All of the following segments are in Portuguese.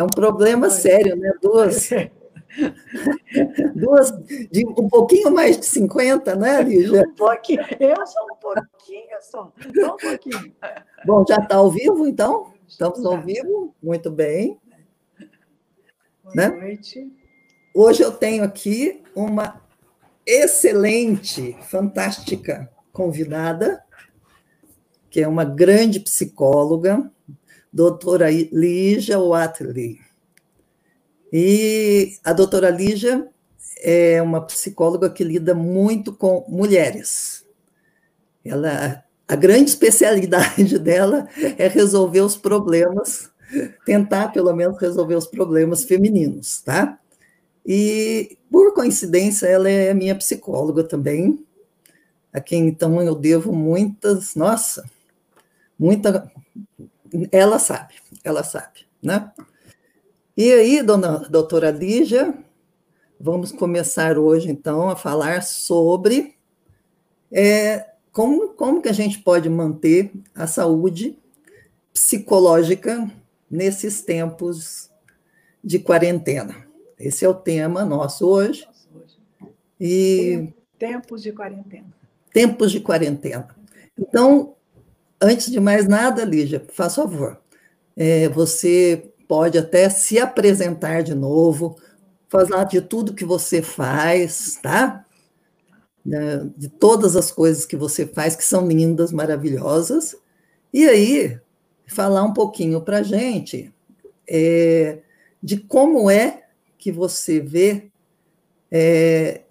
É um problema sério, né? Duas. Duas, de um pouquinho mais de 50, né, Lígia? Um pouquinho, eu sou um pouquinho só, só um pouquinho. Bom, já está ao vivo, então? Estamos ao vivo? Muito bem. Boa né? noite. Hoje eu tenho aqui uma excelente, fantástica convidada, que é uma grande psicóloga, doutora Lígia Watley. E a doutora Lígia é uma psicóloga que lida muito com mulheres. Ela, a grande especialidade dela é resolver os problemas, tentar pelo menos resolver os problemas femininos, tá? E por coincidência ela é minha psicóloga também, a quem então eu devo muitas, nossa, muita, ela sabe, ela sabe, né? E aí, dona doutora Lígia, vamos começar hoje, então, a falar sobre é, como, como que a gente pode manter a saúde psicológica nesses tempos de quarentena. Esse é o tema nosso hoje. E tempos de quarentena. Tempos de quarentena. Então, antes de mais nada, Lígia, faz favor, é, você pode até se apresentar de novo, falar de tudo que você faz, tá? De todas as coisas que você faz, que são lindas, maravilhosas. E aí, falar um pouquinho para a gente é, de como é que você vê é,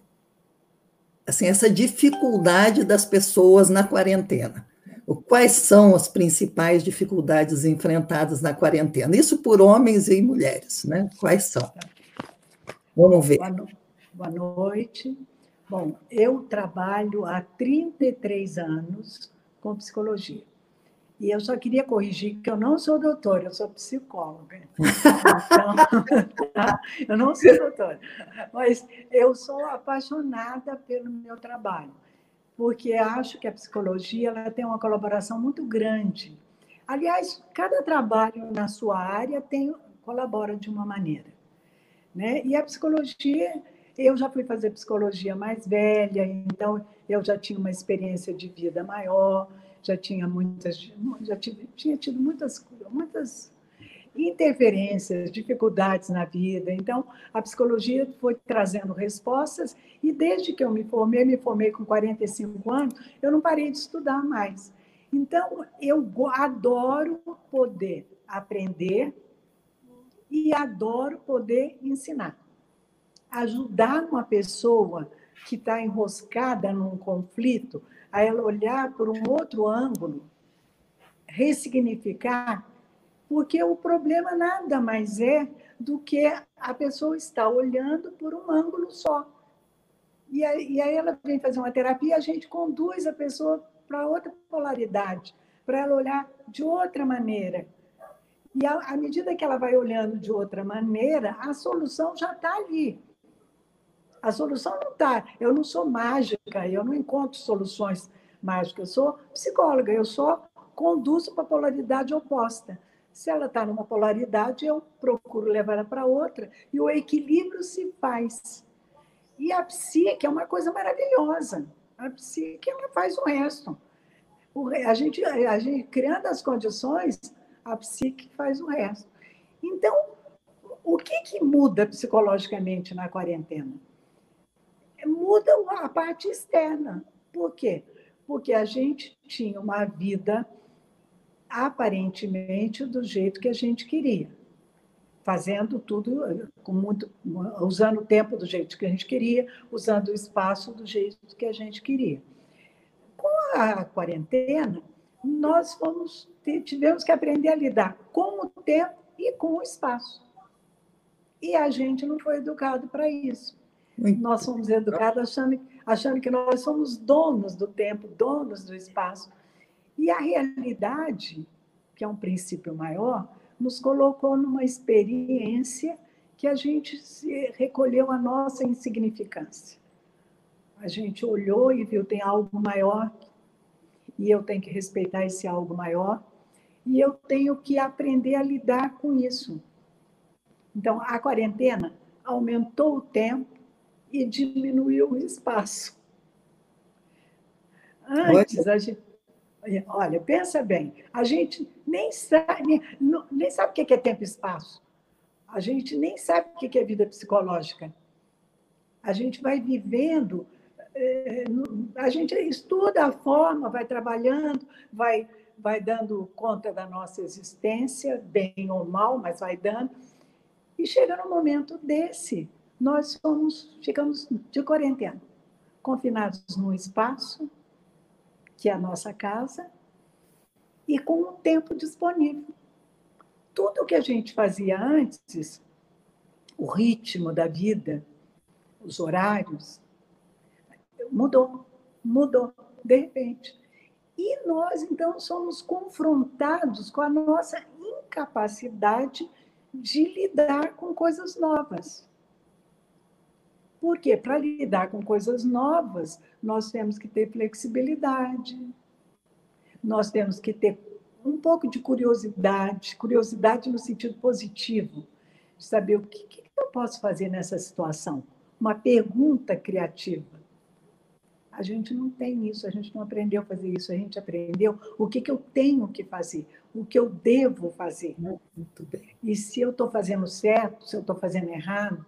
assim, essa dificuldade das pessoas na quarentena. Quais são as principais dificuldades enfrentadas na quarentena? Isso por homens e mulheres, né? Quais são? Vamos ver. Boa noite. Bom, eu trabalho há 33 anos com psicologia. E eu só queria corrigir que eu não sou doutora, eu sou psicóloga. Então, eu não sou doutora, mas eu sou apaixonada pelo meu trabalho porque acho que a psicologia ela tem uma colaboração muito grande. Aliás, cada trabalho na sua área tem colabora de uma maneira, né? E a psicologia, eu já fui fazer psicologia mais velha, então eu já tinha uma experiência de vida maior, já tinha muitas, já tive, tinha tido muitas, muitas interferências, dificuldades na vida. Então, a psicologia foi trazendo respostas e desde que eu me formei, me formei com 45 anos, eu não parei de estudar mais. Então, eu adoro poder aprender e adoro poder ensinar. Ajudar uma pessoa que está enroscada num conflito, a ela olhar por um outro ângulo, ressignificar porque o problema nada mais é do que a pessoa está olhando por um ângulo só. E aí, e aí ela vem fazer uma terapia, a gente conduz a pessoa para outra polaridade, para ela olhar de outra maneira. E à medida que ela vai olhando de outra maneira, a solução já está ali. A solução não está. Eu não sou mágica, eu não encontro soluções mágicas. Eu sou psicóloga, eu só conduzo para a polaridade oposta. Se ela está numa polaridade, eu procuro levar ela para outra e o equilíbrio se faz. E a psique é uma coisa maravilhosa. A psique ela faz o resto. O, a, gente, a gente criando as condições, a psique faz o resto. Então, o que, que muda psicologicamente na quarentena? Muda a parte externa. Por quê? Porque a gente tinha uma vida aparentemente do jeito que a gente queria, fazendo tudo com muito, usando o tempo do jeito que a gente queria, usando o espaço do jeito que a gente queria. Com a quarentena, nós fomos tivemos que aprender a lidar com o tempo e com o espaço. E a gente não foi educado para isso. Muito nós fomos educados achando, achando que nós somos donos do tempo, donos do espaço. E a realidade, que é um princípio maior, nos colocou numa experiência que a gente recolheu a nossa insignificância. A gente olhou e viu tem algo maior e eu tenho que respeitar esse algo maior e eu tenho que aprender a lidar com isso. Então, a quarentena aumentou o tempo e diminuiu o espaço. Antes, a gente. Olha, pensa bem, a gente nem sabe, nem, nem sabe o que é tempo e espaço. A gente nem sabe o que é vida psicológica. A gente vai vivendo, eh, a gente estuda a forma, vai trabalhando, vai, vai dando conta da nossa existência, bem ou mal, mas vai dando. E chega no momento desse, nós somos, ficamos de quarentena, confinados num espaço, que é a nossa casa, e com o tempo disponível tudo que a gente fazia antes, o ritmo da vida, os horários, mudou, mudou, de repente. E nós, então, somos confrontados com a nossa incapacidade de lidar com coisas novas. Por quê? Para lidar com coisas novas, nós temos que ter flexibilidade, nós temos que ter um pouco de curiosidade, curiosidade no sentido positivo, de saber o que, que eu posso fazer nessa situação. Uma pergunta criativa. A gente não tem isso, a gente não aprendeu a fazer isso, a gente aprendeu o que, que eu tenho que fazer, o que eu devo fazer. Muito bem. E se eu estou fazendo certo, se eu estou fazendo errado,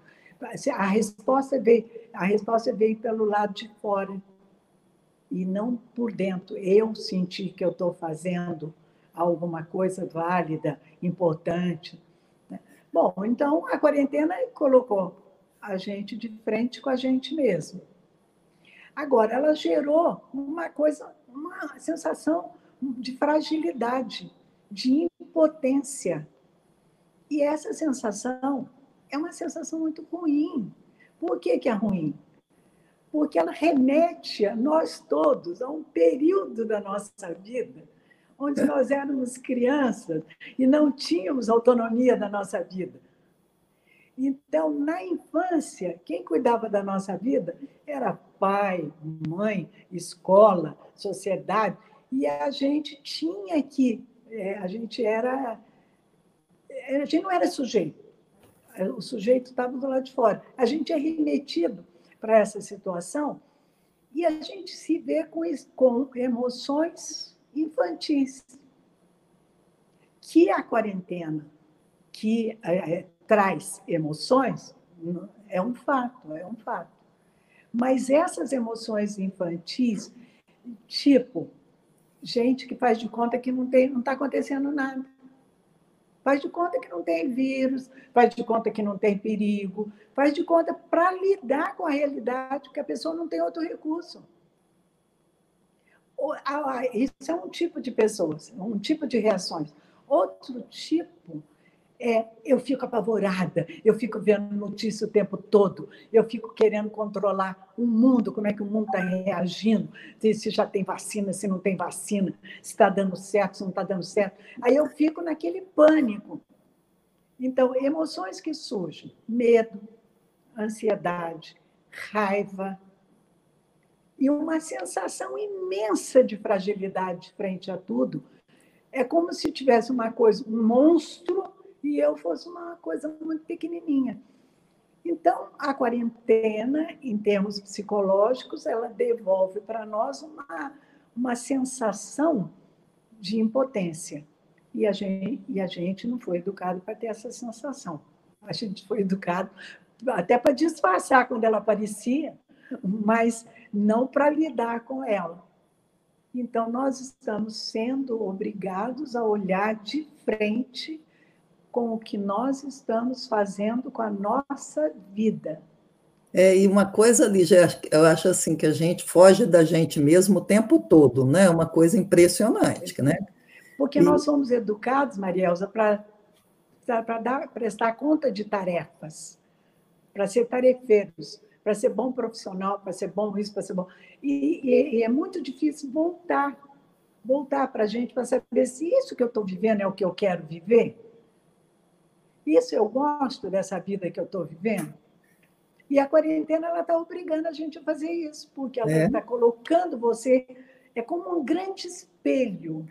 a resposta veio, a resposta veio pelo lado de fora e não por dentro. Eu senti que eu estou fazendo alguma coisa válida, importante. Né? Bom, então a quarentena colocou a gente de frente com a gente mesmo. Agora, ela gerou uma coisa, uma sensação de fragilidade, de impotência. E essa sensação é uma sensação muito ruim. Por que, que é ruim? Porque ela remete a nós todos a um período da nossa vida onde nós éramos crianças e não tínhamos autonomia da nossa vida. Então, na infância, quem cuidava da nossa vida era pai, mãe, escola, sociedade, e a gente tinha que, é, a gente era, a gente não era sujeito, o sujeito estava do lado de fora. A gente é remetido para essa situação e a gente se vê com, com emoções infantis. Que a quarentena, que é, traz emoções, é um fato, é um fato. Mas essas emoções infantis, tipo, gente que faz de conta que não está acontecendo nada. Faz de conta que não tem vírus, faz de conta que não tem perigo, faz de conta para lidar com a realidade que a pessoa não tem outro recurso. Isso é um tipo de pessoas, um tipo de reações. Outro tipo é eu fico apavorada, eu fico vendo notícia o tempo todo, eu fico querendo controlar o mundo, como é que o mundo está reagindo, se já tem vacina, se não tem vacina, se está dando certo, se não está dando certo. Aí eu fico naquele pânico. Então, emoções que surgem: medo, ansiedade, raiva, e uma sensação imensa de fragilidade frente a tudo. É como se tivesse uma coisa, um monstro, e eu fosse uma coisa muito pequenininha. Então, a quarentena, em termos psicológicos, ela devolve para nós uma, uma sensação de impotência. E a, gente, e a gente não foi educado para ter essa sensação. A gente foi educado até para disfarçar quando ela aparecia, mas não para lidar com ela. Então, nós estamos sendo obrigados a olhar de frente com o que nós estamos fazendo com a nossa vida. É, e uma coisa, Lígia, eu acho assim que a gente foge da gente mesmo o tempo todo, né? Uma coisa impressionante, né? Porque e... nós somos educados, Marielza, para prestar conta de tarefas, para ser tarefeiros para ser bom profissional, para ser bom isso, para ser bom. E, e, e, é muito difícil voltar, voltar para a gente para saber se isso que eu estou vivendo é o que eu quero viver. Isso eu gosto dessa vida que eu estou vivendo. E a quarentena ela está obrigando a gente a fazer isso, porque ela está é. colocando você é como um grande espelho.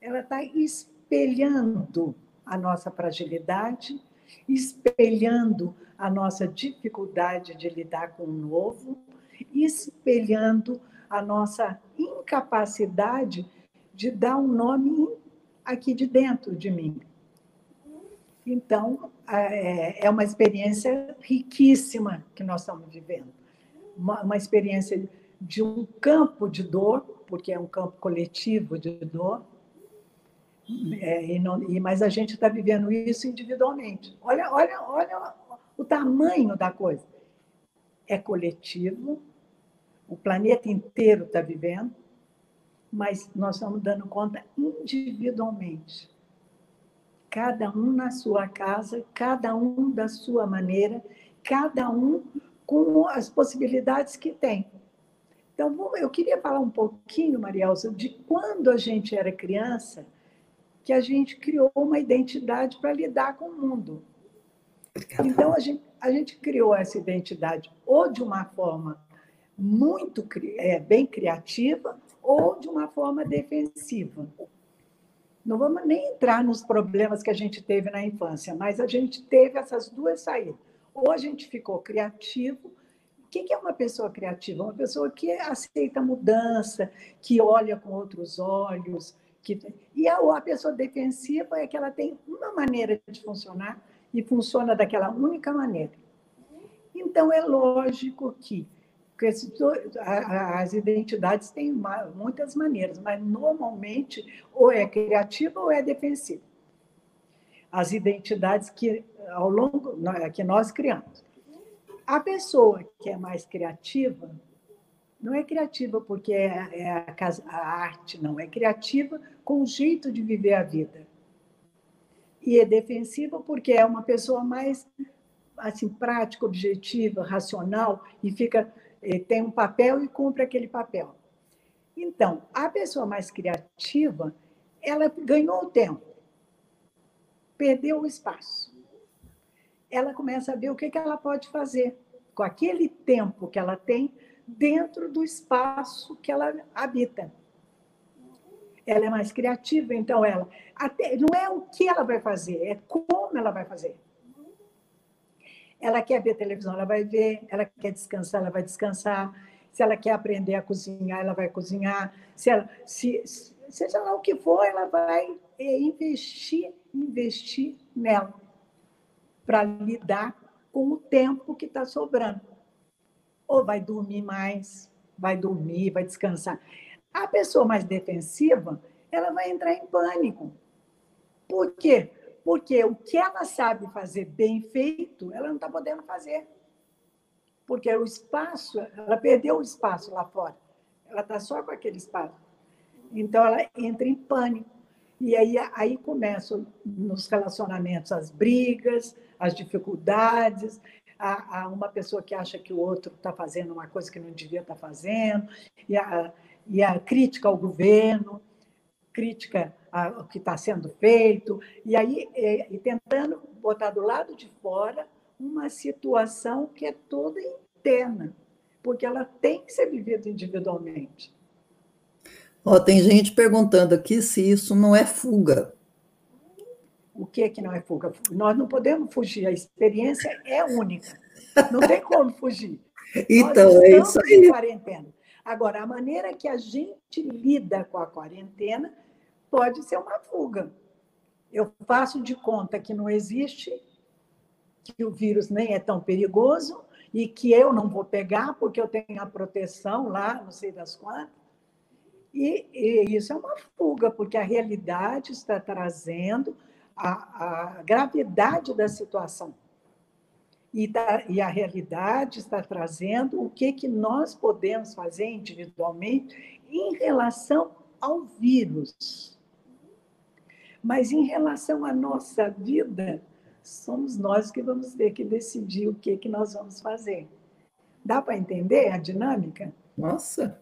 Ela está espelhando a nossa fragilidade espelhando a nossa dificuldade de lidar com o novo, espelhando a nossa incapacidade de dar um nome aqui de dentro de mim. Então, é, é uma experiência riquíssima que nós estamos vivendo. Uma, uma experiência de um campo de dor, porque é um campo coletivo de dor, é, e não, e, mas a gente está vivendo isso individualmente. Olha, olha, olha o tamanho da coisa. É coletivo, o planeta inteiro está vivendo, mas nós estamos dando conta individualmente. Cada um na sua casa, cada um da sua maneira, cada um com as possibilidades que tem. Então, eu queria falar um pouquinho, Maria Elza, de quando a gente era criança, que a gente criou uma identidade para lidar com o mundo. Então, a gente, a gente criou essa identidade ou de uma forma muito é, bem criativa ou de uma forma defensiva. Não vamos nem entrar nos problemas que a gente teve na infância, mas a gente teve essas duas saídas. Ou a gente ficou criativo. O que é uma pessoa criativa? Uma pessoa que aceita mudança, que olha com outros olhos. Que... E a, a pessoa defensiva é que ela tem uma maneira de funcionar e funciona daquela única maneira. Então, é lógico que porque as identidades têm muitas maneiras, mas normalmente ou é criativa ou é defensiva. As identidades que ao longo que nós criamos. A pessoa que é mais criativa não é criativa porque é, é a, a arte, não. É criativa com o jeito de viver a vida. E é defensiva porque é uma pessoa mais assim prática, objetiva, racional e fica tem um papel e cumpre aquele papel. Então, a pessoa mais criativa, ela ganhou o tempo, perdeu o espaço. Ela começa a ver o que ela pode fazer com aquele tempo que ela tem dentro do espaço que ela habita. Ela é mais criativa, então ela até, não é o que ela vai fazer, é como ela vai fazer. Ela quer ver televisão, ela vai ver. Ela quer descansar, ela vai descansar. Se ela quer aprender a cozinhar, ela vai cozinhar. Se ela, se, seja lá o que for, ela vai é, investir, investir nela para lidar com o tempo que está sobrando. Ou vai dormir mais, vai dormir, vai descansar. A pessoa mais defensiva, ela vai entrar em pânico. Por quê? Porque o que ela sabe fazer bem feito, ela não está podendo fazer. Porque o espaço, ela perdeu o espaço lá fora. Ela está só com aquele espaço. Então, ela entra em pânico. E aí, aí começam nos relacionamentos as brigas, as dificuldades, a, uma pessoa que acha que o outro está fazendo uma coisa que não devia estar tá fazendo, e a, e a crítica ao governo, crítica ao que está sendo feito, e aí é, e tentando botar do lado de fora uma situação que é toda interna, porque ela tem que ser vivida individualmente. Oh, tem gente perguntando aqui se isso não é fuga. O que é que não é fuga? Nós não podemos fugir, a experiência é única. Não tem como fugir. então, é isso aí. Em quarentena. Agora, a maneira que a gente lida com a quarentena pode ser uma fuga. Eu faço de conta que não existe, que o vírus nem é tão perigoso e que eu não vou pegar porque eu tenho a proteção lá, não sei das quantas. E, e isso é uma fuga, porque a realidade está trazendo a, a gravidade da situação. E, da, e, a realidade está trazendo o que, que nós podemos fazer individualmente em relação ao vírus. Mas em relação à nossa vida, somos nós que vamos ter que decidir o que, que nós vamos fazer. Dá para entender a dinâmica? Nossa!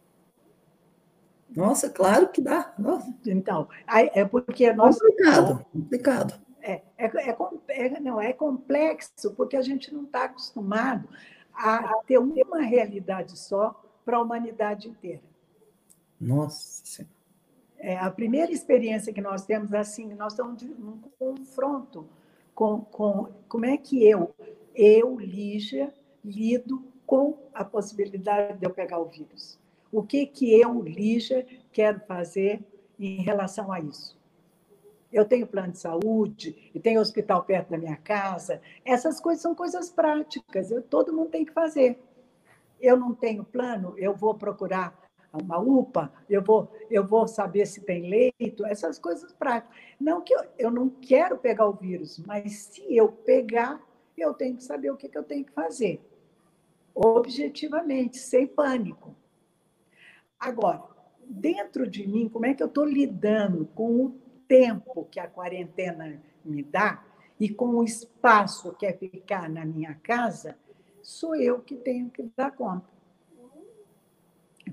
Nossa, claro que dá. Nossa. Então, é porque nós. Complicado, complicado. É, é, é, é, não, é complexo, porque a gente não está acostumado a, a ter uma realidade só para a humanidade inteira. Nossa Senhora. É, a primeira experiência que nós temos assim, nós estamos num confronto com, com como é que eu, eu, Lígia, lido com a possibilidade de eu pegar o vírus. O que, que eu, Lígia, quero fazer em relação a isso? Eu tenho plano de saúde, e tenho hospital perto da minha casa. Essas coisas são coisas práticas, eu, todo mundo tem que fazer. Eu não tenho plano, eu vou procurar uma UPA, eu vou, eu vou saber se tem leito, essas coisas práticas. Não que eu, eu não quero pegar o vírus, mas se eu pegar, eu tenho que saber o que, que eu tenho que fazer. Objetivamente, sem pânico. Agora, dentro de mim, como é que eu estou lidando com o tempo que a quarentena me dá e com o espaço que é ficar na minha casa, sou eu que tenho que dar conta.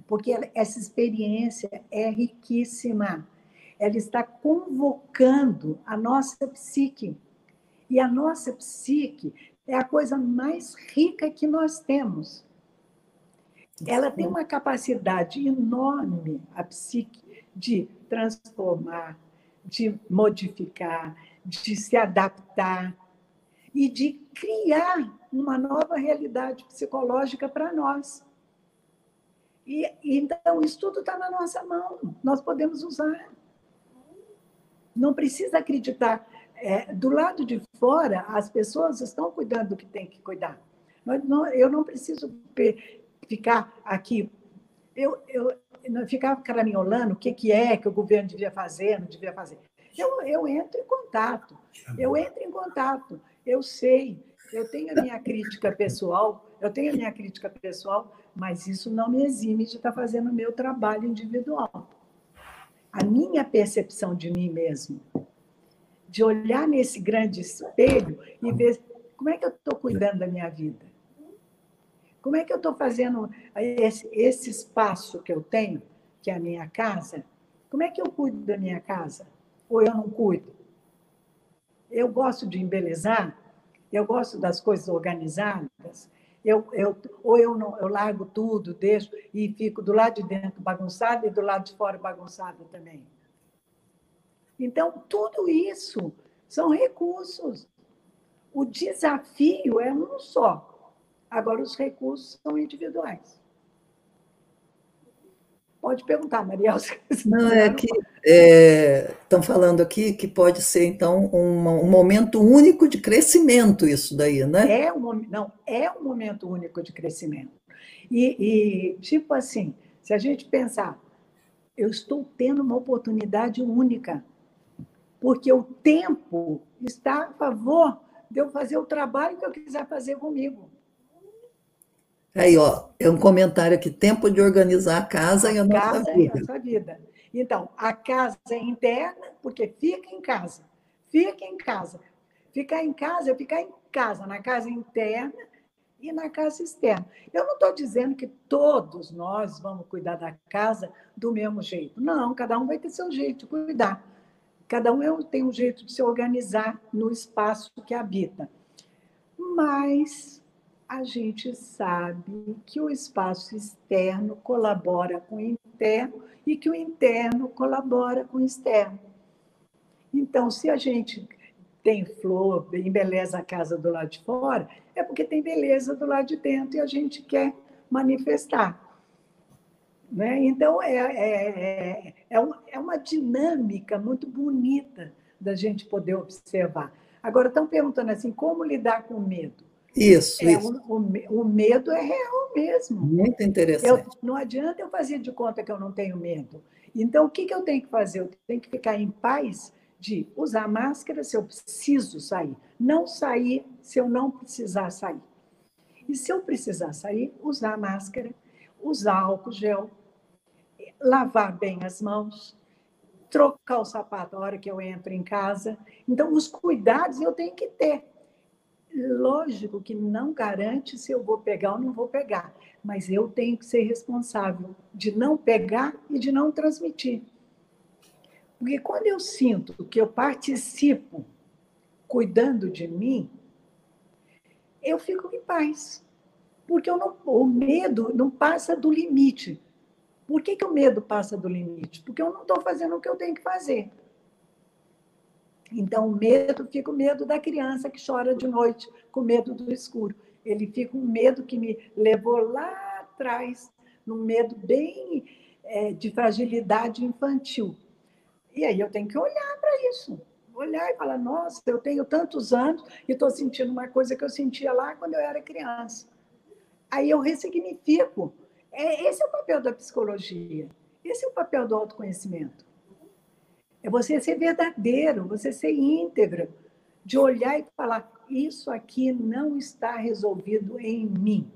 Porque essa experiência é riquíssima. Ela está convocando a nossa psique. E a nossa psique é a coisa mais rica que nós temos. Ela tem uma capacidade enorme, a psique, de transformar, de modificar, de se adaptar e de criar uma nova realidade psicológica para nós. E, então, isso tudo está na nossa mão, nós podemos usar. Não precisa acreditar. É, do lado de fora, as pessoas estão cuidando do que tem que cuidar. Eu não preciso ficar aqui. Eu, eu, não ficar caraminholando o que, que é que o governo devia fazer, não devia fazer. Eu, eu entro em contato, eu entro em contato, eu sei, eu tenho a minha crítica pessoal, eu tenho a minha crítica pessoal, mas isso não me exime de estar fazendo o meu trabalho individual. A minha percepção de mim mesmo, de olhar nesse grande espelho e ver como é que eu estou cuidando da minha vida. Como é que eu estou fazendo esse, esse espaço que eu tenho, que é a minha casa? Como é que eu cuido da minha casa? Ou eu não cuido? Eu gosto de embelezar, eu gosto das coisas organizadas, eu, eu, ou eu, não, eu largo tudo, deixo e fico do lado de dentro bagunçado e do lado de fora bagunçado também. Então, tudo isso são recursos. O desafio é um só, Agora, os recursos são individuais. Pode perguntar, Mariel. Não, é que estão é, falando aqui que pode ser, então, um, um, momento único de crescimento, isso daí, né? É um, não, é um momento único de crescimento. E, e, tipo assim, se a gente pensar, eu estou tendo uma oportunidade única, porque o tempo está a favor de eu fazer o trabalho que eu quiser fazer comigo. Aí, ó, é um comentário aqui: tempo de organizar a casa a e a nossa casa vida. E a vida. Então, a casa é interna, porque fica em casa. Fica em casa. Ficar em casa é ficar em casa, na casa interna e na casa externa. Eu não estou dizendo que todos nós vamos cuidar da casa do mesmo jeito. Não, cada um vai ter seu jeito de cuidar. Cada um é tem um jeito de se organizar no espaço que habita. Mas a gente sabe que o espaço externo colabora com o interno e que o interno colabora com o externo. Então, se a gente tem flor, embeleza a casa do lado de fora, é porque tem beleza do lado de dentro e a gente quer manifestar. Né? Então, é, é, é, é uma dinâmica muito bonita da gente poder observar. Agora, estão perguntando assim, como lidar com medo? Isso, é, isso. O, o, medo é real mesmo. Muito interessante. Eu, não adianta eu fazer de conta que eu não tenho medo. Então, o que, que eu tenho que fazer? Eu tenho que ficar em paz de usar máscara se eu preciso sair. Não sair se eu não precisar sair. E se eu precisar sair, usar máscara, usar álcool gel, lavar bem as mãos, trocar o sapato na hora que eu entro em casa. Então, os cuidados eu tenho que ter. Lógico que não garante se eu vou pegar ou não vou pegar, mas eu tenho que ser responsável de não pegar e de não transmitir. Porque quando eu sinto que eu participo cuidando de mim, eu fico em paz. Porque não, o medo não passa do limite. Por que, que o medo passa do limite? Porque eu não estou fazendo o que eu tenho que fazer. Então, o medo fica o medo da criança que chora de noite, com medo do escuro. Ele fica um medo que me levou lá atrás, num medo bem é, de fragilidade infantil. E aí eu tenho que olhar para isso. Olhar e falar, nossa, eu tenho tantos anos e estou sentindo uma coisa que eu sentia lá quando eu era criança. Aí eu ressignifico. É, esse é o papel da psicologia. Esse é o papel do autoconhecimento. É você ser verdadeiro, você ser íntegro, de olhar e falar: isso aqui não está resolvido em mim.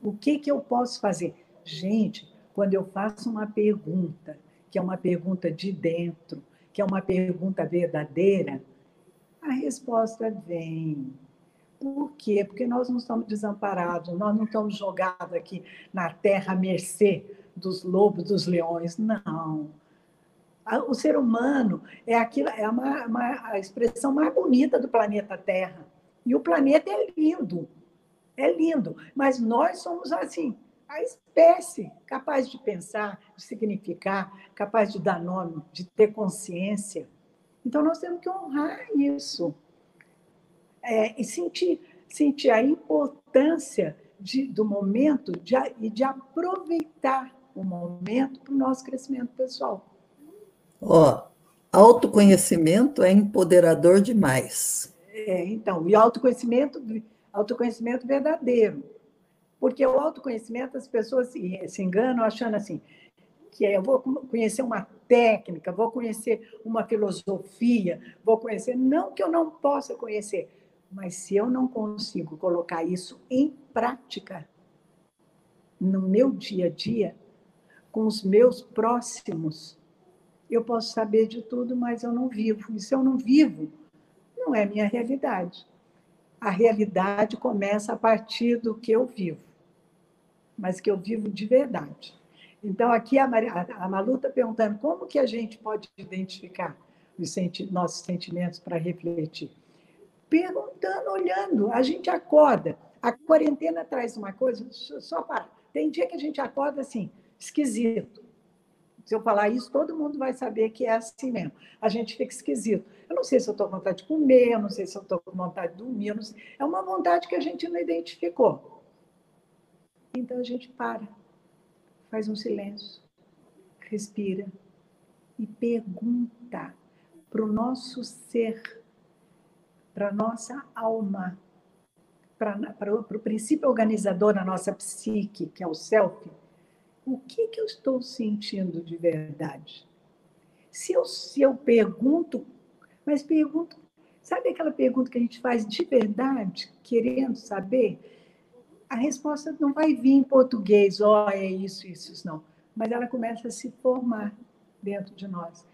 O que, que eu posso fazer? Gente, quando eu faço uma pergunta, que é uma pergunta de dentro, que é uma pergunta verdadeira, a resposta vem. Por quê? Porque nós não estamos desamparados, nós não estamos jogados aqui na terra à mercê dos lobos, dos leões. Não o ser humano é, aquilo, é uma, uma, a expressão mais bonita do planeta Terra. E o planeta é lindo, é lindo, mas nós somos assim, a espécie capaz de pensar, de significar, capaz de dar nome, de ter consciência. Então nós temos que honrar isso é, e sentir, sentir a importância de, do momento de, e de aproveitar o momento para o nosso crescimento pessoal. Ó, autoconhecimento é empoderador demais. É, então, e autoconhecimento, autoconhecimento verdadeiro. Porque o autoconhecimento, as pessoas se, se enganam achando assim, que é, eu vou conhecer uma técnica, vou conhecer uma filosofia, vou conhecer. Não que eu não possa conhecer, mas se eu não consigo colocar isso em prática no meu dia a dia, com os meus próximos, eu posso saber de tudo, mas eu não vivo. E se eu não vivo, não é minha realidade. A realidade começa a partir do que eu vivo, mas que eu vivo de verdade. Então, aqui a, Maria, a Malu está perguntando como que a gente pode identificar os senti nossos sentimentos para refletir. Perguntando, olhando. A gente acorda. A quarentena traz uma coisa, só para. Tem dia que a gente acorda assim, esquisito. Se eu falar isso, todo mundo vai saber que é assim mesmo. A gente fica esquisito. Eu não sei se eu estou com vontade de comer, eu não sei se eu estou com vontade de dormir, é uma vontade que a gente não identificou. Então a gente para, faz um silêncio, respira e pergunta para o nosso ser, para a nossa alma, para o princípio organizador da nossa psique, que é o self, o que, que eu estou sentindo de verdade? Se eu, se eu pergunto, mas pergunto, sabe aquela pergunta que a gente faz de verdade, querendo saber? A resposta não vai vir em português, ó, oh, é isso, isso, isso, não. Mas ela começa a se formar dentro de nós.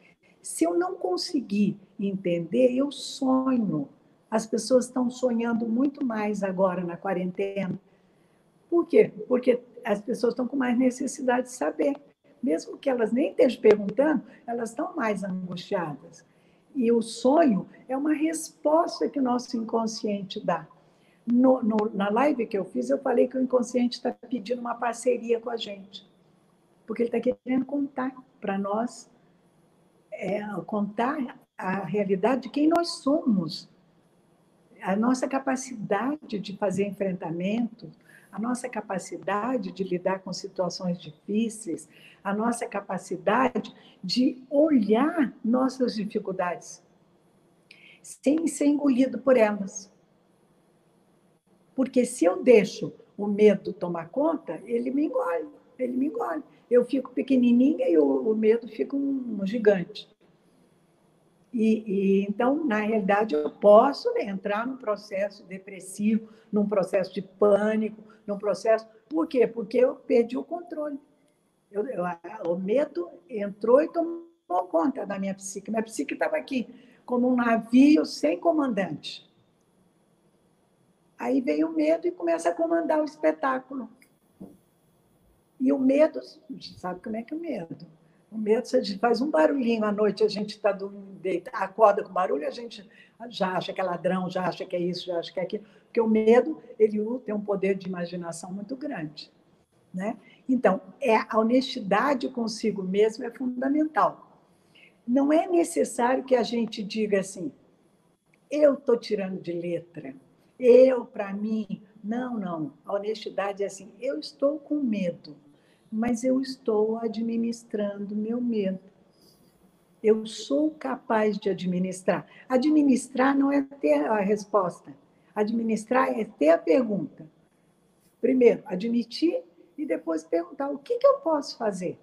Se eu não conseguir entender, eu sonho. As pessoas estão sonhando muito mais agora na quarentena. Por quê? Porque as pessoas estão com mais necessidade de saber. Mesmo que elas nem estejam perguntando, elas estão mais angustiadas. E o sonho é uma resposta que o nosso inconsciente dá. No, no, na live que eu fiz, eu falei que o inconsciente está pedindo uma parceria com a gente. Porque ele está querendo contar para nós, é, contar a realidade de quem nós somos, a nossa capacidade de fazer enfrentamento, a nossa capacidade de lidar com situações difíceis, a nossa capacidade de olhar nossas dificuldades sem ser engolido por elas. Porque se eu deixo o medo tomar conta, ele me engole, ele me engole. Eu fico pequenininha e o, o medo fica um, um gigante. E, e, então, na realidade, eu posso entrar num processo depressivo, num processo de pânico, num processo. Por quê? Porque eu perdi o controle. Eu, eu, o medo entrou e tomou conta da minha psique. Minha psique estava aqui, como um navio sem comandante. Aí vem o medo e começa a comandar o espetáculo. E o medo, sabe como é que é o medo? O medo, você faz um barulhinho à noite, a gente está acorda com barulho, a gente já acha que é ladrão, já acha que é isso, já acha que é aquilo. Porque o medo, ele tem um poder de imaginação muito grande. Né? Então, é, a honestidade consigo mesmo é fundamental. não é necessário que a gente diga assim, eu estou tirando de letra, eu, para mim. Não, não. A honestidade é assim, eu estou com medo, mas eu estou administrando meu medo. Eu sou capaz de administrar. Administrar não é ter a resposta. Administrar é ter a pergunta. Primeiro, admitir e depois perguntar o que, que eu posso fazer.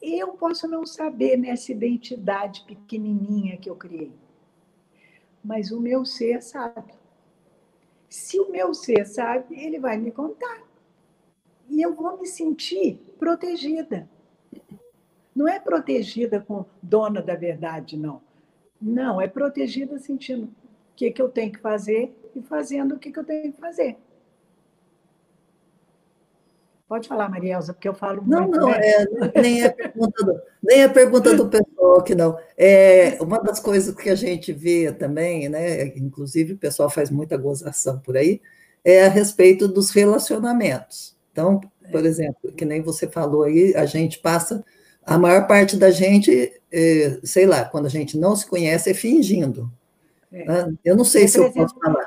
Eu posso não saber nessa identidade pequenininha que eu criei, mas o meu ser sabe. Se o meu ser sabe, ele vai me contar. E eu vou me sentir protegida. Não é protegida com dona da verdade, não. Não, é protegida sentindo o que, que eu tenho que fazer e fazendo o que, que eu tenho que fazer. Pode falar, Maria Elza, porque eu falo não, muito. Não, é, nem, é pergunta do, nem é pergunta do pessoal que não. É, uma das coisas que a gente vê também, né, inclusive o pessoal faz muita gozação por aí, é a respeito dos relacionamentos. Então, por é. exemplo, que nem você falou aí, a gente passa, a maior parte da gente, é, sei lá, quando a gente não se conhece, é fingindo. É. Né? Eu não sei se eu posso falar.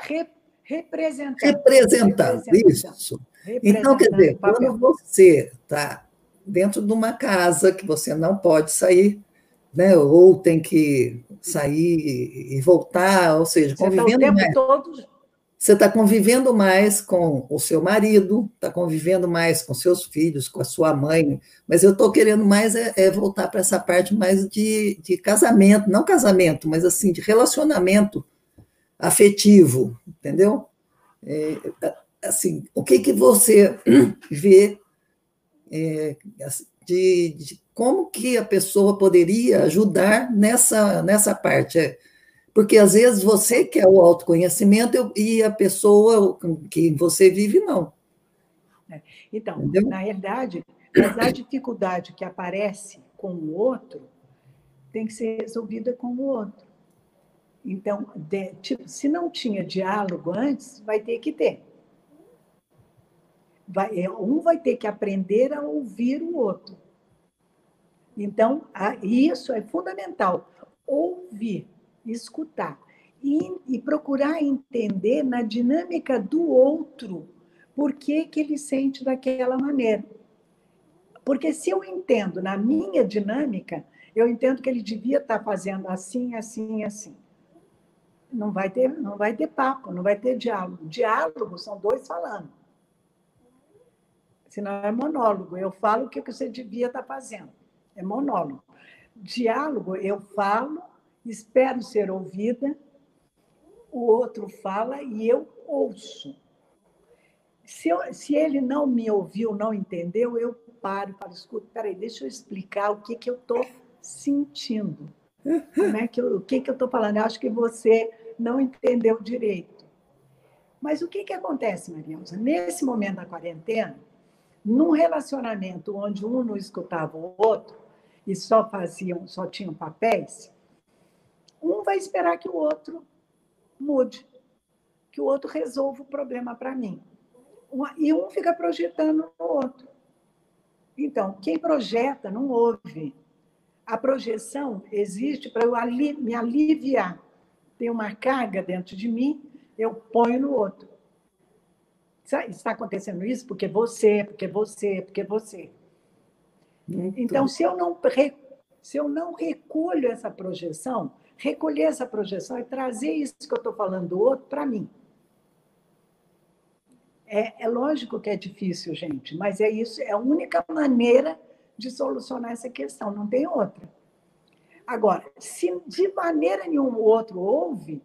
Representando. Representando, isso. Então, quer dizer, quando você está dentro de uma casa que você não pode sair, né, ou tem que sair e voltar, ou seja, você tá convivendo mais. Todo... Você está convivendo mais com o seu marido, está convivendo mais com seus filhos, com a sua mãe, mas eu estou querendo mais é, é voltar para essa parte mais de, de casamento, não casamento, mas assim, de relacionamento afetivo, entendeu? É, assim, o que, que você vê é, de, de, como que a pessoa poderia ajudar nessa, nessa parte? Porque às vezes você quer o autoconhecimento e a pessoa que você vive não. É, então, Entendeu? na realidade, a dificuldade que aparece com o outro tem que ser resolvida com o outro. Então, de, tipo, se não tinha diálogo antes, vai ter que ter. Vai, é, um vai ter que aprender a ouvir o outro. Então, a, isso é fundamental. Ouvir, escutar. E, e, procurar entender na dinâmica do outro por que, que ele sente daquela maneira. Porque se eu entendo na minha dinâmica, eu entendo que ele devia estar fazendo assim, assim, assim. Não vai ter, não vai ter papo, não vai ter diálogo. Diálogo são dois falando senão é monólogo. Eu falo o que você devia estar fazendo. É monólogo. Diálogo, eu falo, espero ser ouvida, o outro fala e eu ouço. Se, eu, se ele não me ouviu, não entendeu, eu paro falo, escuta, peraí, deixa eu explicar o que, que eu estou sentindo. Como é que eu, o que, que eu estou falando? Eu acho que você não entendeu direito. Mas o que, que acontece, Mariana? Nesse momento da quarentena, num relacionamento onde um não escutava o outro e só faziam, só tinham papéis, um vai esperar que o outro mude, que o outro resolva o problema para mim. E um fica projetando no outro. Então, quem projeta não ouve. A projeção existe para eu me aliviar. Tem uma carga dentro de mim, eu ponho no outro. Está acontecendo isso porque você, porque você, porque você. Muito. Então, se eu não se eu não recolho essa projeção, recolher essa projeção e trazer isso que eu estou falando do outro para mim. É, é, lógico que é difícil, gente, mas é isso, é a única maneira de solucionar essa questão, não tem outra. Agora, se de maneira nenhuma o outro ouve,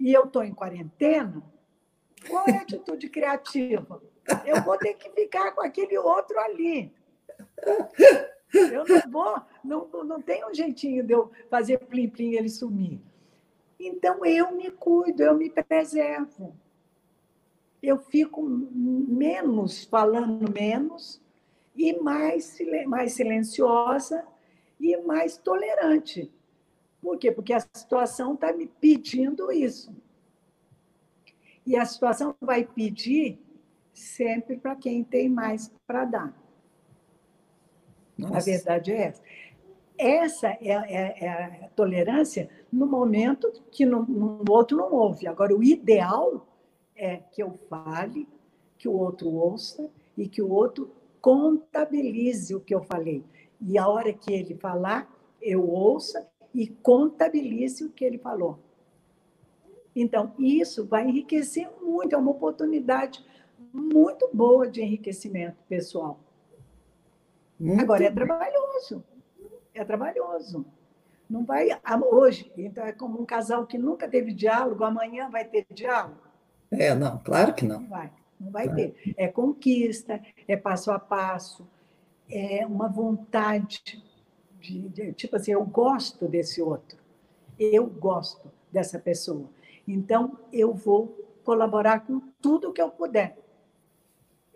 e eu estou em quarentena, qual é a atitude criativa? Eu vou ter que ficar com aquele outro ali. Eu não vou, não, não tem um jeitinho de eu fazer plim-plim e ele sumir. Então eu me cuido, eu me preservo. Eu fico menos, falando menos, e mais, mais silenciosa e mais tolerante. Por quê? Porque a situação está me pedindo isso. E a situação vai pedir sempre para quem tem mais para dar. Nossa. A verdade é essa. essa é, é, é, a tolerância no momento que no, no outro não ouve. Agora, o ideal é que eu fale, que o outro ouça e que o outro contabilize o que eu falei. E a hora que ele falar, eu ouça e contabilize o que ele falou. Então, isso vai enriquecer muito, é uma oportunidade muito boa de enriquecimento pessoal. Muito Agora, é trabalhoso. É trabalhoso. Não vai. Hoje, então, é como um casal que nunca teve diálogo, amanhã vai ter diálogo? É, não, claro que não. Não vai, não vai claro. ter. É conquista, é passo a passo, é uma vontade de, de, tipo assim, eu gosto desse outro, eu gosto dessa pessoa. Então, eu vou colaborar com tudo que eu puder.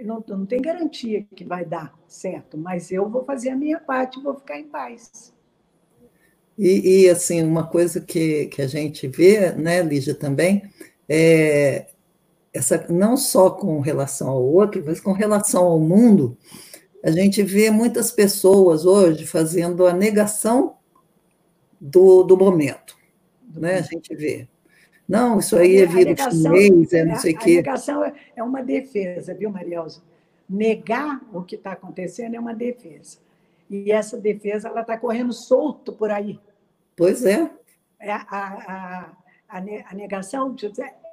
Não, não tem garantia que vai dar certo, mas eu vou fazer a minha parte e vou ficar em paz. E, e, assim, uma coisa que, que a gente vê, né, Lígia, também, é essa, não só com relação ao outro, mas com relação ao mundo, a gente vê muitas pessoas hoje fazendo a negação do, do momento. Né? A gente vê. Não, isso aí é vírus chinês, é não sei o quê. A negação é, é uma defesa, viu, Marielza? Negar o que está acontecendo é uma defesa. E essa defesa ela está correndo solto por aí. Pois é. é a, a, a, a negação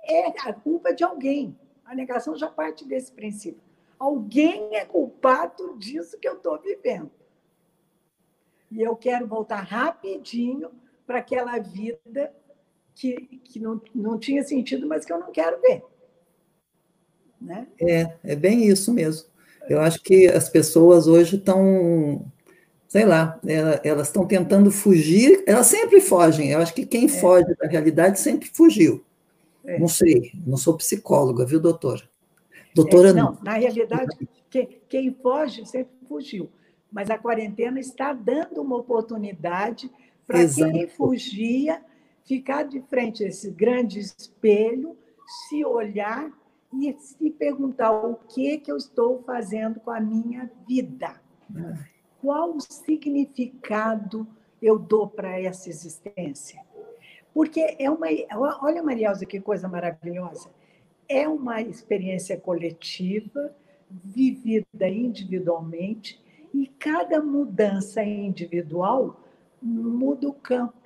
é a culpa de alguém. A negação já parte desse princípio. Alguém é culpado disso que eu estou vivendo. E eu quero voltar rapidinho para aquela vida que, que não, não tinha sentido, mas que eu não quero ver. Né? É, é bem isso mesmo. Eu acho que as pessoas hoje estão, sei lá, elas estão tentando fugir, elas sempre fogem. Eu acho que quem é. foge da realidade sempre fugiu. É. Não sei, não sou psicóloga, viu, doutora? Doutora é, não, não, na realidade, quem, quem foge sempre fugiu. Mas a quarentena está dando uma oportunidade para quem fugia ficar de frente a esse grande espelho, se olhar e se perguntar o que que eu estou fazendo com a minha vida. Qual o significado eu dou para essa existência? Porque é uma. Olha, Marielza, que coisa maravilhosa. É uma experiência coletiva, vivida individualmente, e cada mudança individual muda o campo.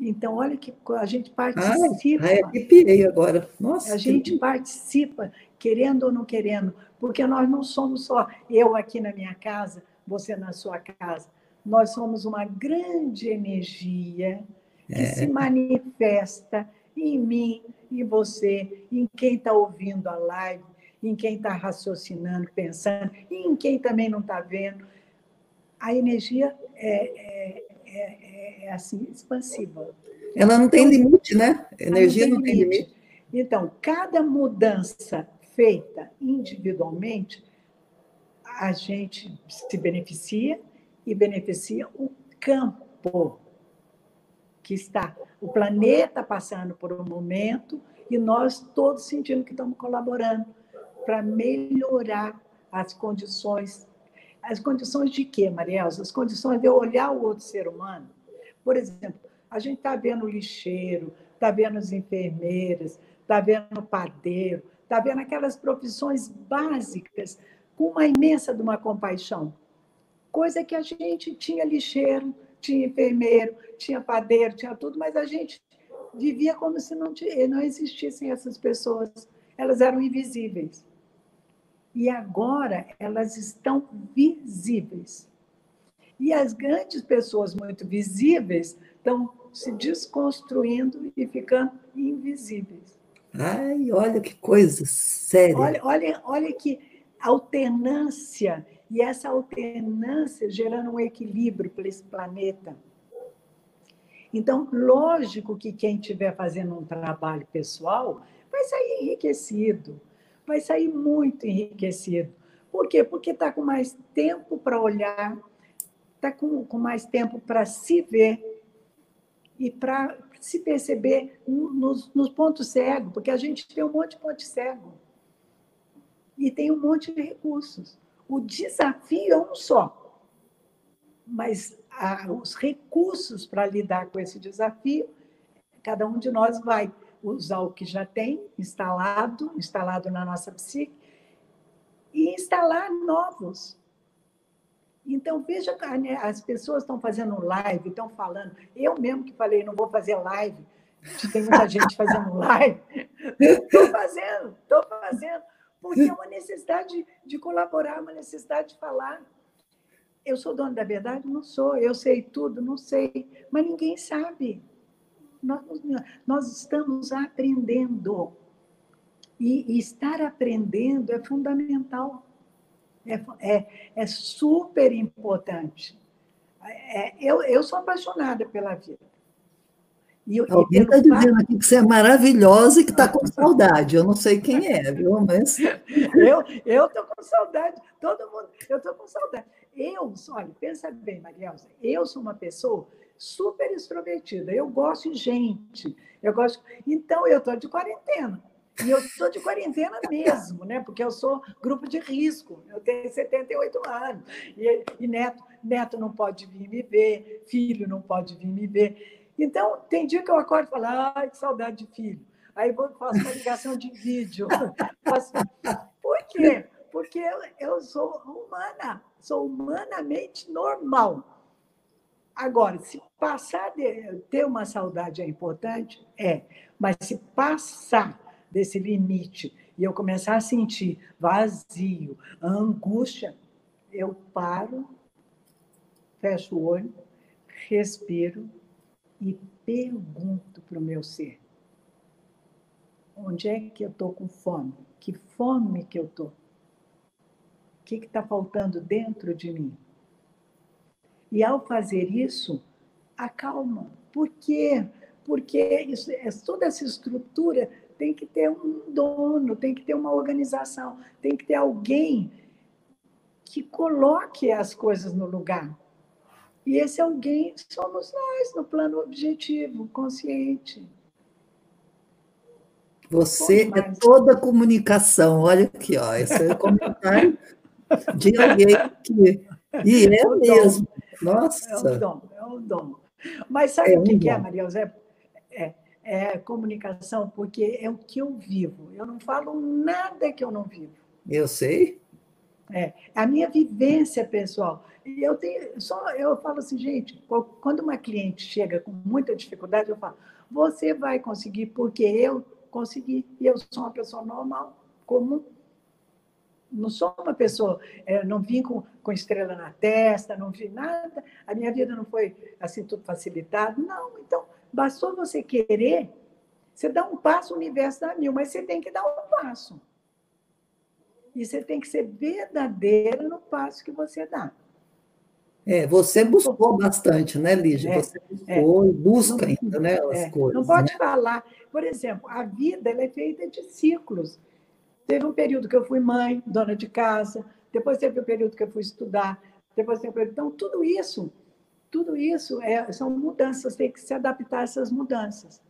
Então, olha que a gente participa. Ah, arrepiei agora. Nossa. A gente participa, querendo ou não querendo, porque nós não somos só eu aqui na minha casa, você na sua casa. Nós somos uma grande energia que é. se manifesta em mim, em você, em quem está ouvindo a live, em quem está raciocinando, pensando, e em quem também não está vendo. A energia é, é, é, é, assim, expansiva. Ela não tem limite, né? A energia não tem, não tem limite. limite. Então, cada mudança feita individualmente, a gente se beneficia e beneficia o campo que está. O planeta passando por um momento e nós todos sentindo que estamos colaborando para melhorar as condições as condições de quê, Marielza? As condições de eu olhar o outro ser humano. Por exemplo, a gente está vendo o lixeiro, está vendo as enfermeiras, está vendo o padeiro, está vendo aquelas profissões básicas com uma imensa de uma compaixão. Coisa que a gente tinha lixeiro, tinha enfermeiro, tinha padeiro, tinha tudo, mas a gente vivia como se não, não existissem essas pessoas. Elas eram invisíveis e agora elas estão visíveis. E as grandes pessoas muito visíveis estão se desconstruindo e ficando invisíveis. Ai, olha que coisa séria. Olha, olha, olha que alternância, e essa alternância gerando um equilíbrio para esse planeta. Então, lógico que quem estiver fazendo um trabalho pessoal vai sair enriquecido, vai sair muito enriquecido. Por quê? Porque está com mais tempo para olhar, está com, com mais tempo para se ver e para se perceber nos, nos pontos cegos, porque a gente tem um monte de ponto cego e tem um monte de recursos. O desafio é um só. mas a, os recursos para lidar com esse desafio, cada um de nós vai usar o que já tem instalado, instalado na nossa psique, e instalar novos. Então, veja, né, as pessoas estão fazendo live, estão falando. Eu mesmo que falei, não vou fazer live, tem muita gente fazendo live. Estou fazendo, estou fazendo, porque é uma necessidade de colaborar, uma necessidade de falar. Eu sou dona da verdade? Não sou. Eu sei tudo? Não sei. Mas ninguém sabe. Nós, nós estamos aprendendo. E, e estar aprendendo é fundamental. É, é, é super importante. É, eu, eu sou apaixonada pela vida. E, Alguém está dizendo aqui que você é maravilhosa e que está com saudade. Eu não sei quem é, viu? Mas. Eu estou com saudade, todo mundo. Eu estou com saudade. Eu, olha, pensa bem, Marielza, eu sou uma pessoa super extrovertida. Eu gosto de gente. Eu gosto. Então, eu estou de quarentena. E eu estou de quarentena mesmo, né? Porque eu sou grupo de risco. Eu tenho 78 anos. E, e neto, neto não pode vir me ver, filho não pode vir me ver. Então, tem dia que eu acordo e falo, ai, que saudade de filho. Aí vou faço uma ligação de vídeo. Por quê? Porque eu, eu sou humana, sou humanamente normal. Agora, se passar de ter uma saudade é importante, é. Mas se passar desse limite e eu começar a sentir vazio, angústia, eu paro, fecho o olho, respiro e pergunto para o meu ser: onde é que eu estou com fome? Que fome que eu estou? O que está faltando dentro de mim? E ao fazer isso, acalma. Por quê? Porque isso, é, toda essa estrutura tem que ter um dono, tem que ter uma organização, tem que ter alguém que coloque as coisas no lugar. E esse alguém somos nós, no plano objetivo, consciente. Você é toda comunicação. Olha aqui, ó, esse é o comentário de alguém que. E é mesmo. Nossa. É um dom, é um dom. Mas sabe é o que, um que é, Maria José? É, é comunicação, porque é o que eu vivo. Eu não falo nada que eu não vivo. Eu sei. É, a minha vivência pessoal. E eu tenho, só eu falo assim, gente, quando uma cliente chega com muita dificuldade, eu falo, você vai conseguir porque eu consegui e eu sou uma pessoa normal, comum. Não sou uma pessoa, é, não vim com, com estrela na testa, não vi nada, a minha vida não foi assim tudo facilitado. Não, então, bastou você querer, você dá um passo, o universo dá mil, mas você tem que dar um passo. E você tem que ser verdadeira no passo que você dá. É, você buscou bastante, né, Lígia? É, você buscou é, e busca ainda, né, as é, coisas. Não pode né? falar. Por exemplo, a vida é feita de ciclos. Teve um período que eu fui mãe, dona de casa, depois teve um período que eu fui estudar, depois teve. Então, tudo isso, tudo isso é, são mudanças, tem que se adaptar a essas mudanças.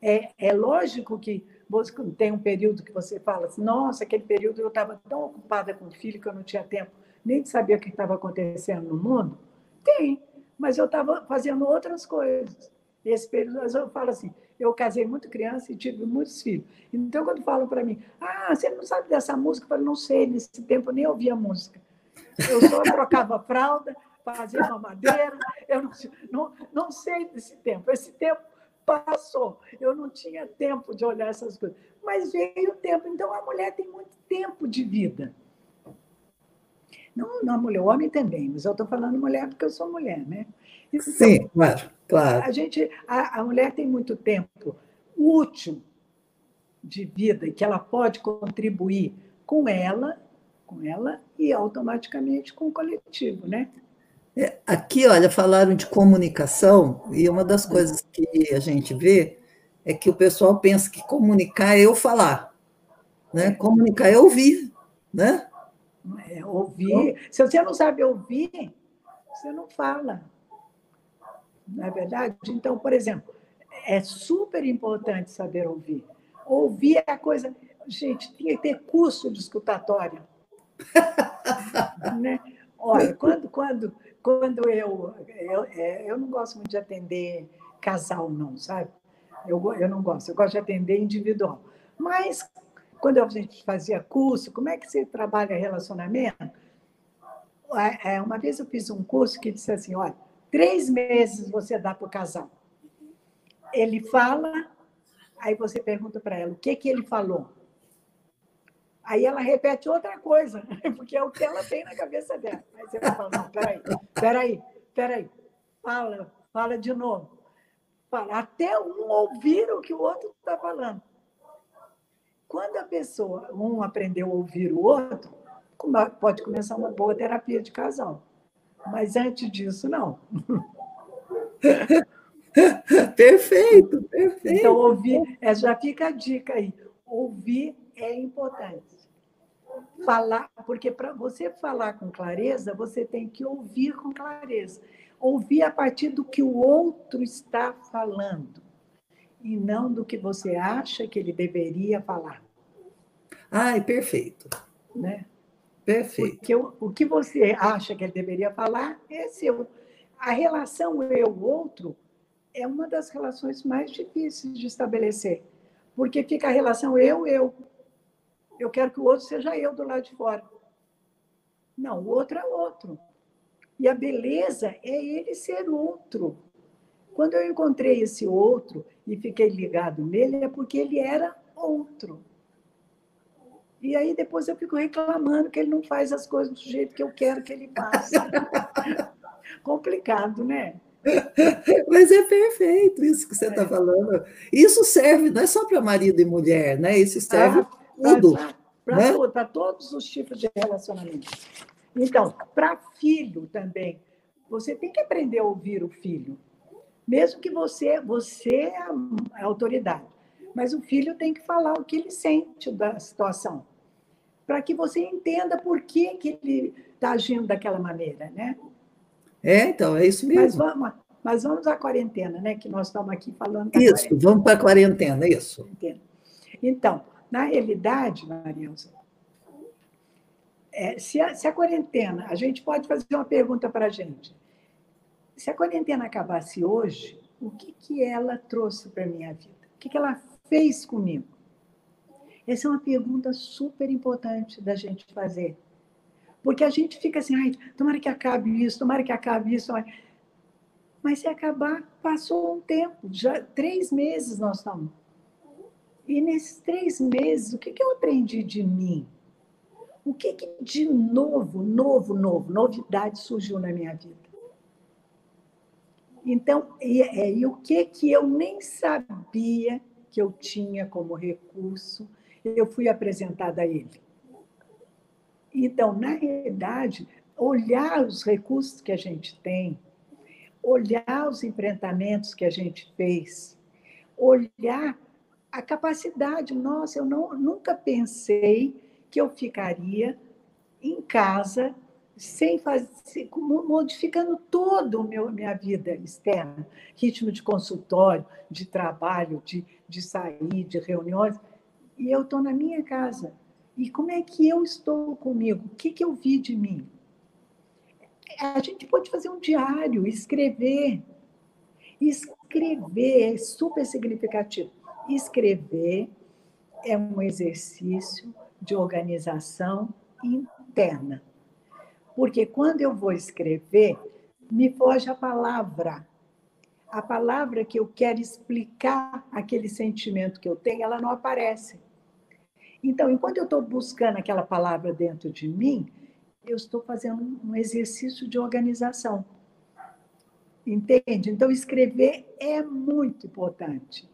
É, é lógico que você, tem um período que você fala assim, nossa, aquele período eu estava tão ocupada com o filho que eu não tinha tempo nem de saber o que estava acontecendo no mundo? Tem, mas eu estava fazendo outras coisas. Esse período, eu falo assim, eu casei muito criança e tive muitos filhos. Então, quando falam para mim, ah, você não sabe dessa música? Eu falo, não sei, nesse tempo eu nem ouvia música. Eu só trocava fralda, fazia mamadeira, eu não, não, não sei desse tempo. Esse tempo passou, eu não tinha tempo de olhar essas coisas. Mas veio o tempo, então a mulher tem muito tempo de vida. Não, não mulher, o homem também, mas eu estou falando mulher porque eu sou mulher, né? Então, Sim, claro, claro. A, gente, a, a mulher tem muito tempo útil de vida que ela pode contribuir com ela, com ela e automaticamente com o coletivo, né? É, aqui, olha, falaram de comunicação e uma das coisas que a gente vê é que o pessoal pensa que comunicar é eu falar, né? Comunicar é ouvir, né? É, ouvir. Se você não sabe ouvir, você não fala. Não é verdade? Então, por exemplo, é super importante saber ouvir. Ouvir é a coisa. Gente, tinha que ter curso de escutatória. né? Olha, quando, quando, quando eu, eu, é, eu não gosto muito de atender casal, não, sabe? Eu, eu não gosto, eu gosto de atender individual. Mas, quando a gente fazia curso, como é que você trabalha relacionamento? É, é, uma vez eu fiz um curso que disse assim: olha, três meses você dá para o casal. Ele fala, aí você pergunta para ela o que, que ele falou. Aí ela repete outra coisa, porque é o que ela tem na cabeça dela. Aí você fala, não, peraí, peraí, peraí. Fala, fala de novo. Fala, até um ouvir o que o outro está falando. Quando a pessoa, um aprendeu a ouvir o outro, pode começar uma boa terapia de casal. Mas antes disso, não. Perfeito, perfeito. Então, ouvir, é, já fica a dica aí. Ouvir é importante falar, porque para você falar com clareza, você tem que ouvir com clareza. Ouvir a partir do que o outro está falando e não do que você acha que ele deveria falar. Ai, perfeito. Né? Perfeito. Porque o, o que você acha que ele deveria falar é seu. A relação eu-outro é uma das relações mais difíceis de estabelecer, porque fica a relação eu-eu. Eu quero que o outro seja eu do lado de fora. Não, o outro é outro. E a beleza é ele ser outro. Quando eu encontrei esse outro e fiquei ligado nele, é porque ele era outro. E aí depois eu fico reclamando que ele não faz as coisas do jeito que eu quero que ele faça. Complicado, né? Mas é perfeito isso que você está é. falando. Isso serve não é só para marido e mulher, né? Isso serve ah, tudo. Para né? todos os tipos de relacionamento. Então, para filho também, você tem que aprender a ouvir o filho. Mesmo que você, você é a autoridade. Mas o filho tem que falar o que ele sente da situação. Para que você entenda por que, que ele está agindo daquela maneira, né? É, então, é isso mesmo. Mas vamos, mas vamos à quarentena, né? Que nós estamos aqui falando. Isso, vamos para a quarentena, isso. Então, na realidade, Marilza, é, se, a, se a quarentena, a gente pode fazer uma pergunta para a gente. Se a quarentena acabasse hoje, o que, que ela trouxe para a minha vida? O que, que ela fez comigo? Essa é uma pergunta super importante da gente fazer. Porque a gente fica assim, ai, tomara que acabe isso, tomara que acabe isso. Mas se acabar, passou um tempo, já três meses nós estamos. E nesses três meses, o que, que eu aprendi de mim? O que, que de novo, novo, novo, novidade surgiu na minha vida? Então, e, é, e o que, que eu nem sabia que eu tinha como recurso, eu fui apresentada a ele. Então, na realidade, olhar os recursos que a gente tem, olhar os enfrentamentos que a gente fez, olhar a capacidade. Nossa, eu não, nunca pensei que eu ficaria em casa sem fazer, modificando toda a minha vida externa, ritmo de consultório, de trabalho, de, de sair, de reuniões, e eu estou na minha casa. E como é que eu estou comigo? O que, que eu vi de mim? A gente pode fazer um diário, escrever. Escrever é super significativo. Escrever é um exercício de organização interna. Porque quando eu vou escrever, me foge a palavra. A palavra que eu quero explicar aquele sentimento que eu tenho, ela não aparece. Então, enquanto eu estou buscando aquela palavra dentro de mim, eu estou fazendo um exercício de organização. Entende? Então, escrever é muito importante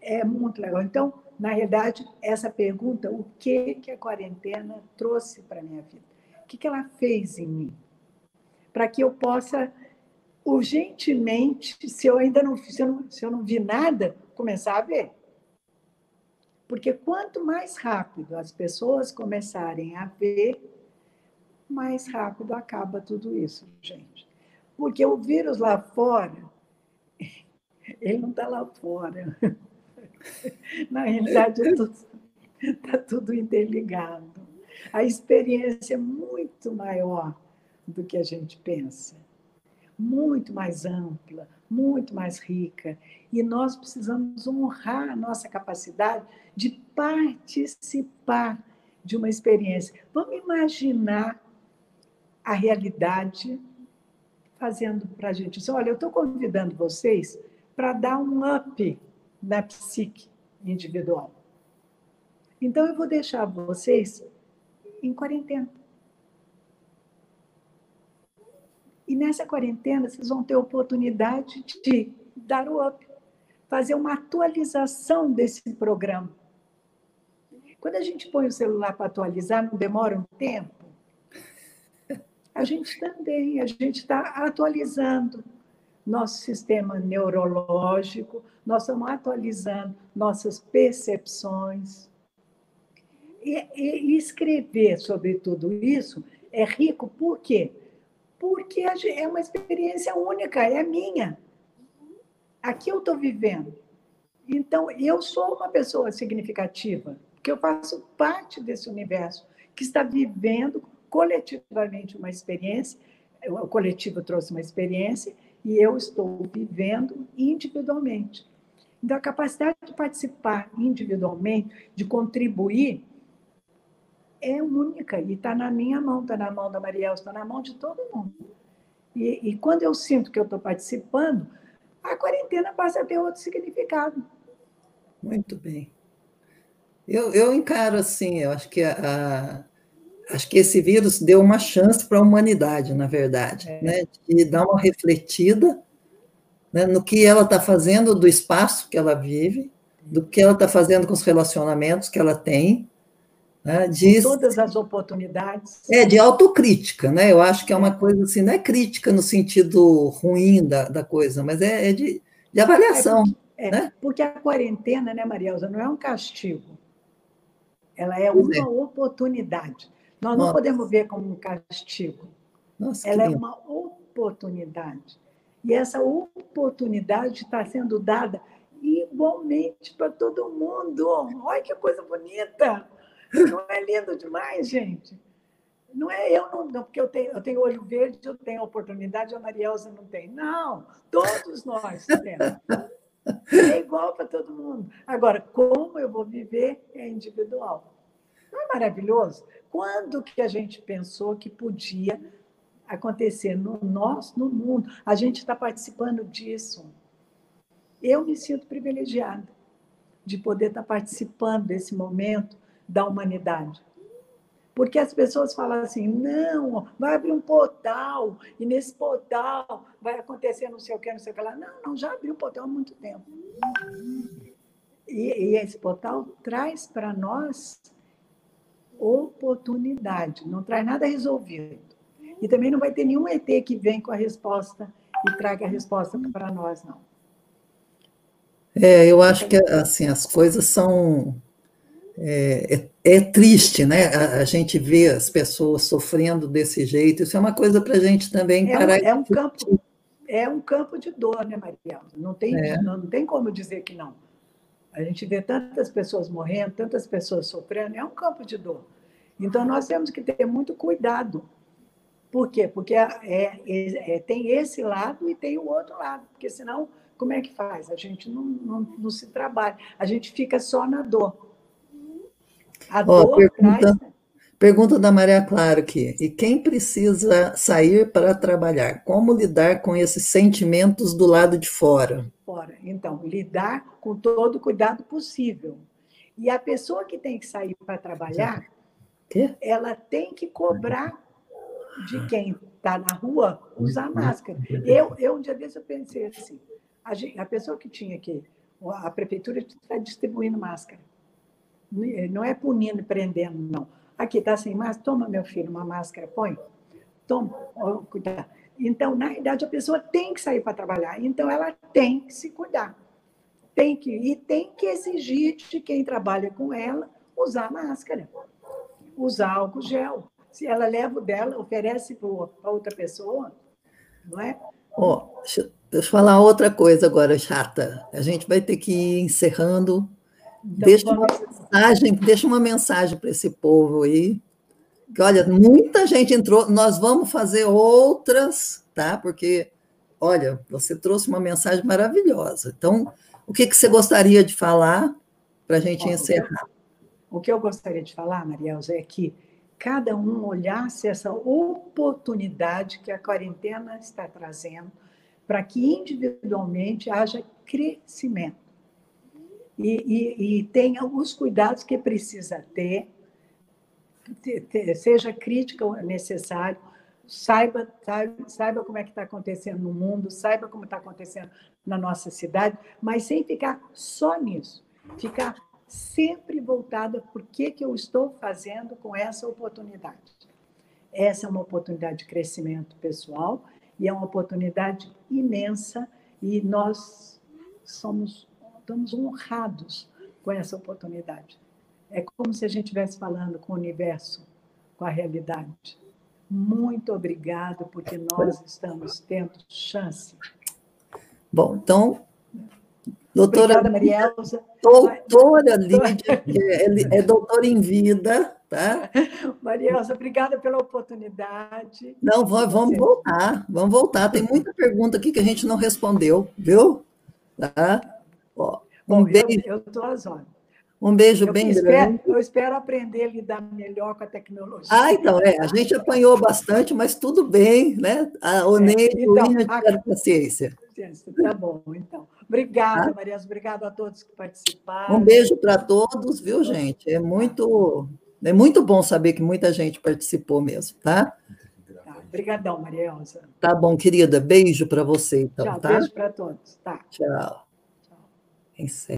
é muito legal. Então, na realidade, essa pergunta, o que, que a quarentena trouxe para a minha vida? O que, que ela fez em mim? Para que eu possa, urgentemente, se eu ainda não, se eu não, se eu não vi nada, começar a ver. Porque quanto mais rápido as pessoas começarem a ver, mais rápido acaba tudo isso, gente. Porque o vírus lá fora, ele não está lá fora. Na realidade, está tudo, tá tudo interligado. A experiência é muito maior do que a gente pensa. muito mais ampla, muito mais rica. E nós precisamos honrar a nossa capacidade de participar de uma experiência. Vamos imaginar a realidade fazendo para a gente isso. Olha, eu estou convidando vocês para dar um up na psique individual. Então, eu vou deixar vocês em quarentena. E nessa quarentena, vocês vão ter oportunidade de dar o up, fazer uma atualização desse programa. Quando a gente põe o celular para atualizar, não demora um tempo? A gente também, a gente está atualizando nosso sistema neurológico, nós estamos atualizando nossas percepções. E, e, escrever sobre tudo isso é rico, por quê? porque é uma experiência única, é minha. Aqui eu estou vivendo. Então, eu sou uma pessoa significativa, porque eu faço parte desse universo que está vivendo coletivamente uma experiência. O coletivo trouxe uma experiência e eu estou vivendo individualmente. Então, a capacidade de participar individualmente, de contribuir, é única e está na minha mão, está na mão da Mariel, está na mão de todo mundo. E, e quando eu sinto que eu estou participando, a quarentena passa a ter outro significado. Muito bem. Eu, eu encaro assim, eu acho que a, a, acho que esse vírus deu uma chance para a humanidade, na verdade, é. né? de dar uma refletida né, no que ela está fazendo do espaço que ela vive, do que ela está fazendo com os relacionamentos que ela tem, né, de, todas as oportunidades. É, de autocrítica, né? Eu acho que é uma coisa assim, não é crítica no sentido ruim da, da coisa, mas é, é de, de avaliação. É, é, né? porque a quarentena, né, Marielza, não é um castigo. Ela é uma é. oportunidade. Nós Nossa. não podemos ver como um castigo. Nossa, Ela é uma oportunidade. E essa oportunidade está sendo dada igualmente para todo mundo. Olha que coisa bonita! Não é lindo demais, gente? Não é eu, não, não, porque eu tenho, eu tenho olho verde, eu tenho oportunidade, a Marielza não tem. Não, todos nós temos. É igual para todo mundo. Agora, como eu vou viver é individual. Não é maravilhoso? Quando que a gente pensou que podia acontecer no nosso, no mundo? A gente está participando disso. Eu me sinto privilegiada de poder estar participando desse momento da humanidade. Porque as pessoas falam assim: não, vai abrir um portal, e nesse portal vai acontecer não sei o que, não sei o que lá. Não, não, já abriu o portal há muito tempo. E, e esse portal traz para nós oportunidade, não traz nada resolvido. E também não vai ter nenhum ET que vem com a resposta e traga a resposta para nós, não. É, eu acho que assim as coisas são é, é, é, triste, né? A, a, gente vê as pessoas sofrendo desse jeito. Isso é uma coisa para a gente também é parar. Um, é um campo, é um campo de dor, né, Maria? Não tem, é. não, não tem como dizer que não. A gente vê tantas pessoas morrendo, tantas pessoas sofrendo. É um campo de dor. Então nós temos que ter muito cuidado. Por quê? Porque é, é, é tem esse lado e tem o outro lado. Porque senão, como é que faz? A gente não, não, não se trabalha. A gente fica só na dor. A dor pergunta, traz... pergunta da Maria Clara aqui. E quem precisa sair para trabalhar? Como lidar com esses sentimentos do lado de fora? Fora. Então, lidar com todo o cuidado possível. E a pessoa que tem que sair para trabalhar, Quê? ela tem que cobrar de quem está na rua usar máscara. Eu, eu, um dia desse, eu pensei assim, a, gente, a pessoa que tinha que, a prefeitura está distribuindo máscara. Não é punindo e prendendo, não. Aqui está sem máscara, toma, meu filho, uma máscara, põe. Toma, oh, cuidado. Então, na verdade, a pessoa tem que sair para trabalhar, então ela tem que se cuidar. Tem que, e tem que exigir de quem trabalha com ela usar máscara, usar álcool gel. Se ela leva o dela, oferece para outra pessoa, não é? Oh, deixa, deixa eu falar outra coisa agora, chata. A gente vai ter que ir encerrando então, deixa, uma mensagem, deixa uma mensagem para esse povo aí. Que, olha, muita gente entrou, nós vamos fazer outras, tá? Porque olha, você trouxe uma mensagem maravilhosa. Então, o que, que você gostaria de falar para a gente Bom, encerrar? O que eu gostaria de falar, Marielza, é que cada um olhasse essa oportunidade que a quarentena está trazendo para que individualmente haja crescimento e, e, e tenha os cuidados que precisa ter, seja crítico necessário, saiba, saiba, saiba como é que está acontecendo no mundo, saiba como está acontecendo na nossa cidade, mas sem ficar só nisso, ficar sempre voltada por que, que eu estou fazendo com essa oportunidade. Essa é uma oportunidade de crescimento pessoal e é uma oportunidade imensa e nós somos estamos honrados com essa oportunidade. É como se a gente estivesse falando com o universo, com a realidade. Muito obrigado, porque nós estamos tendo chance. Bom, então, doutora Obrigada. Doutora Lídia, é, é doutora em vida, tá? Marielza, obrigada pela oportunidade. Não, vamos voltar, vamos voltar. Tem muita pergunta aqui que a gente não respondeu, viu? Tá? Ó, um Bom, beijo. Eu estou às horas. Um beijo eu bem espero, grande. Eu espero aprender a lidar melhor com a tecnologia. Ah, então, é. A gente apanhou bastante, mas tudo bem, né? A Oneide é, então, e a paciência. Tá bom, então. Obrigada, tá? Marias. Obrigada a todos que participaram. Um beijo para todos, viu, gente? É muito, é muito bom saber que muita gente participou mesmo, tá? tá obrigadão, Maria Elza. Tá bom, querida. Beijo para você, então, Tchau, tá? Beijo para todos. Tá. Tchau. Tchau. Em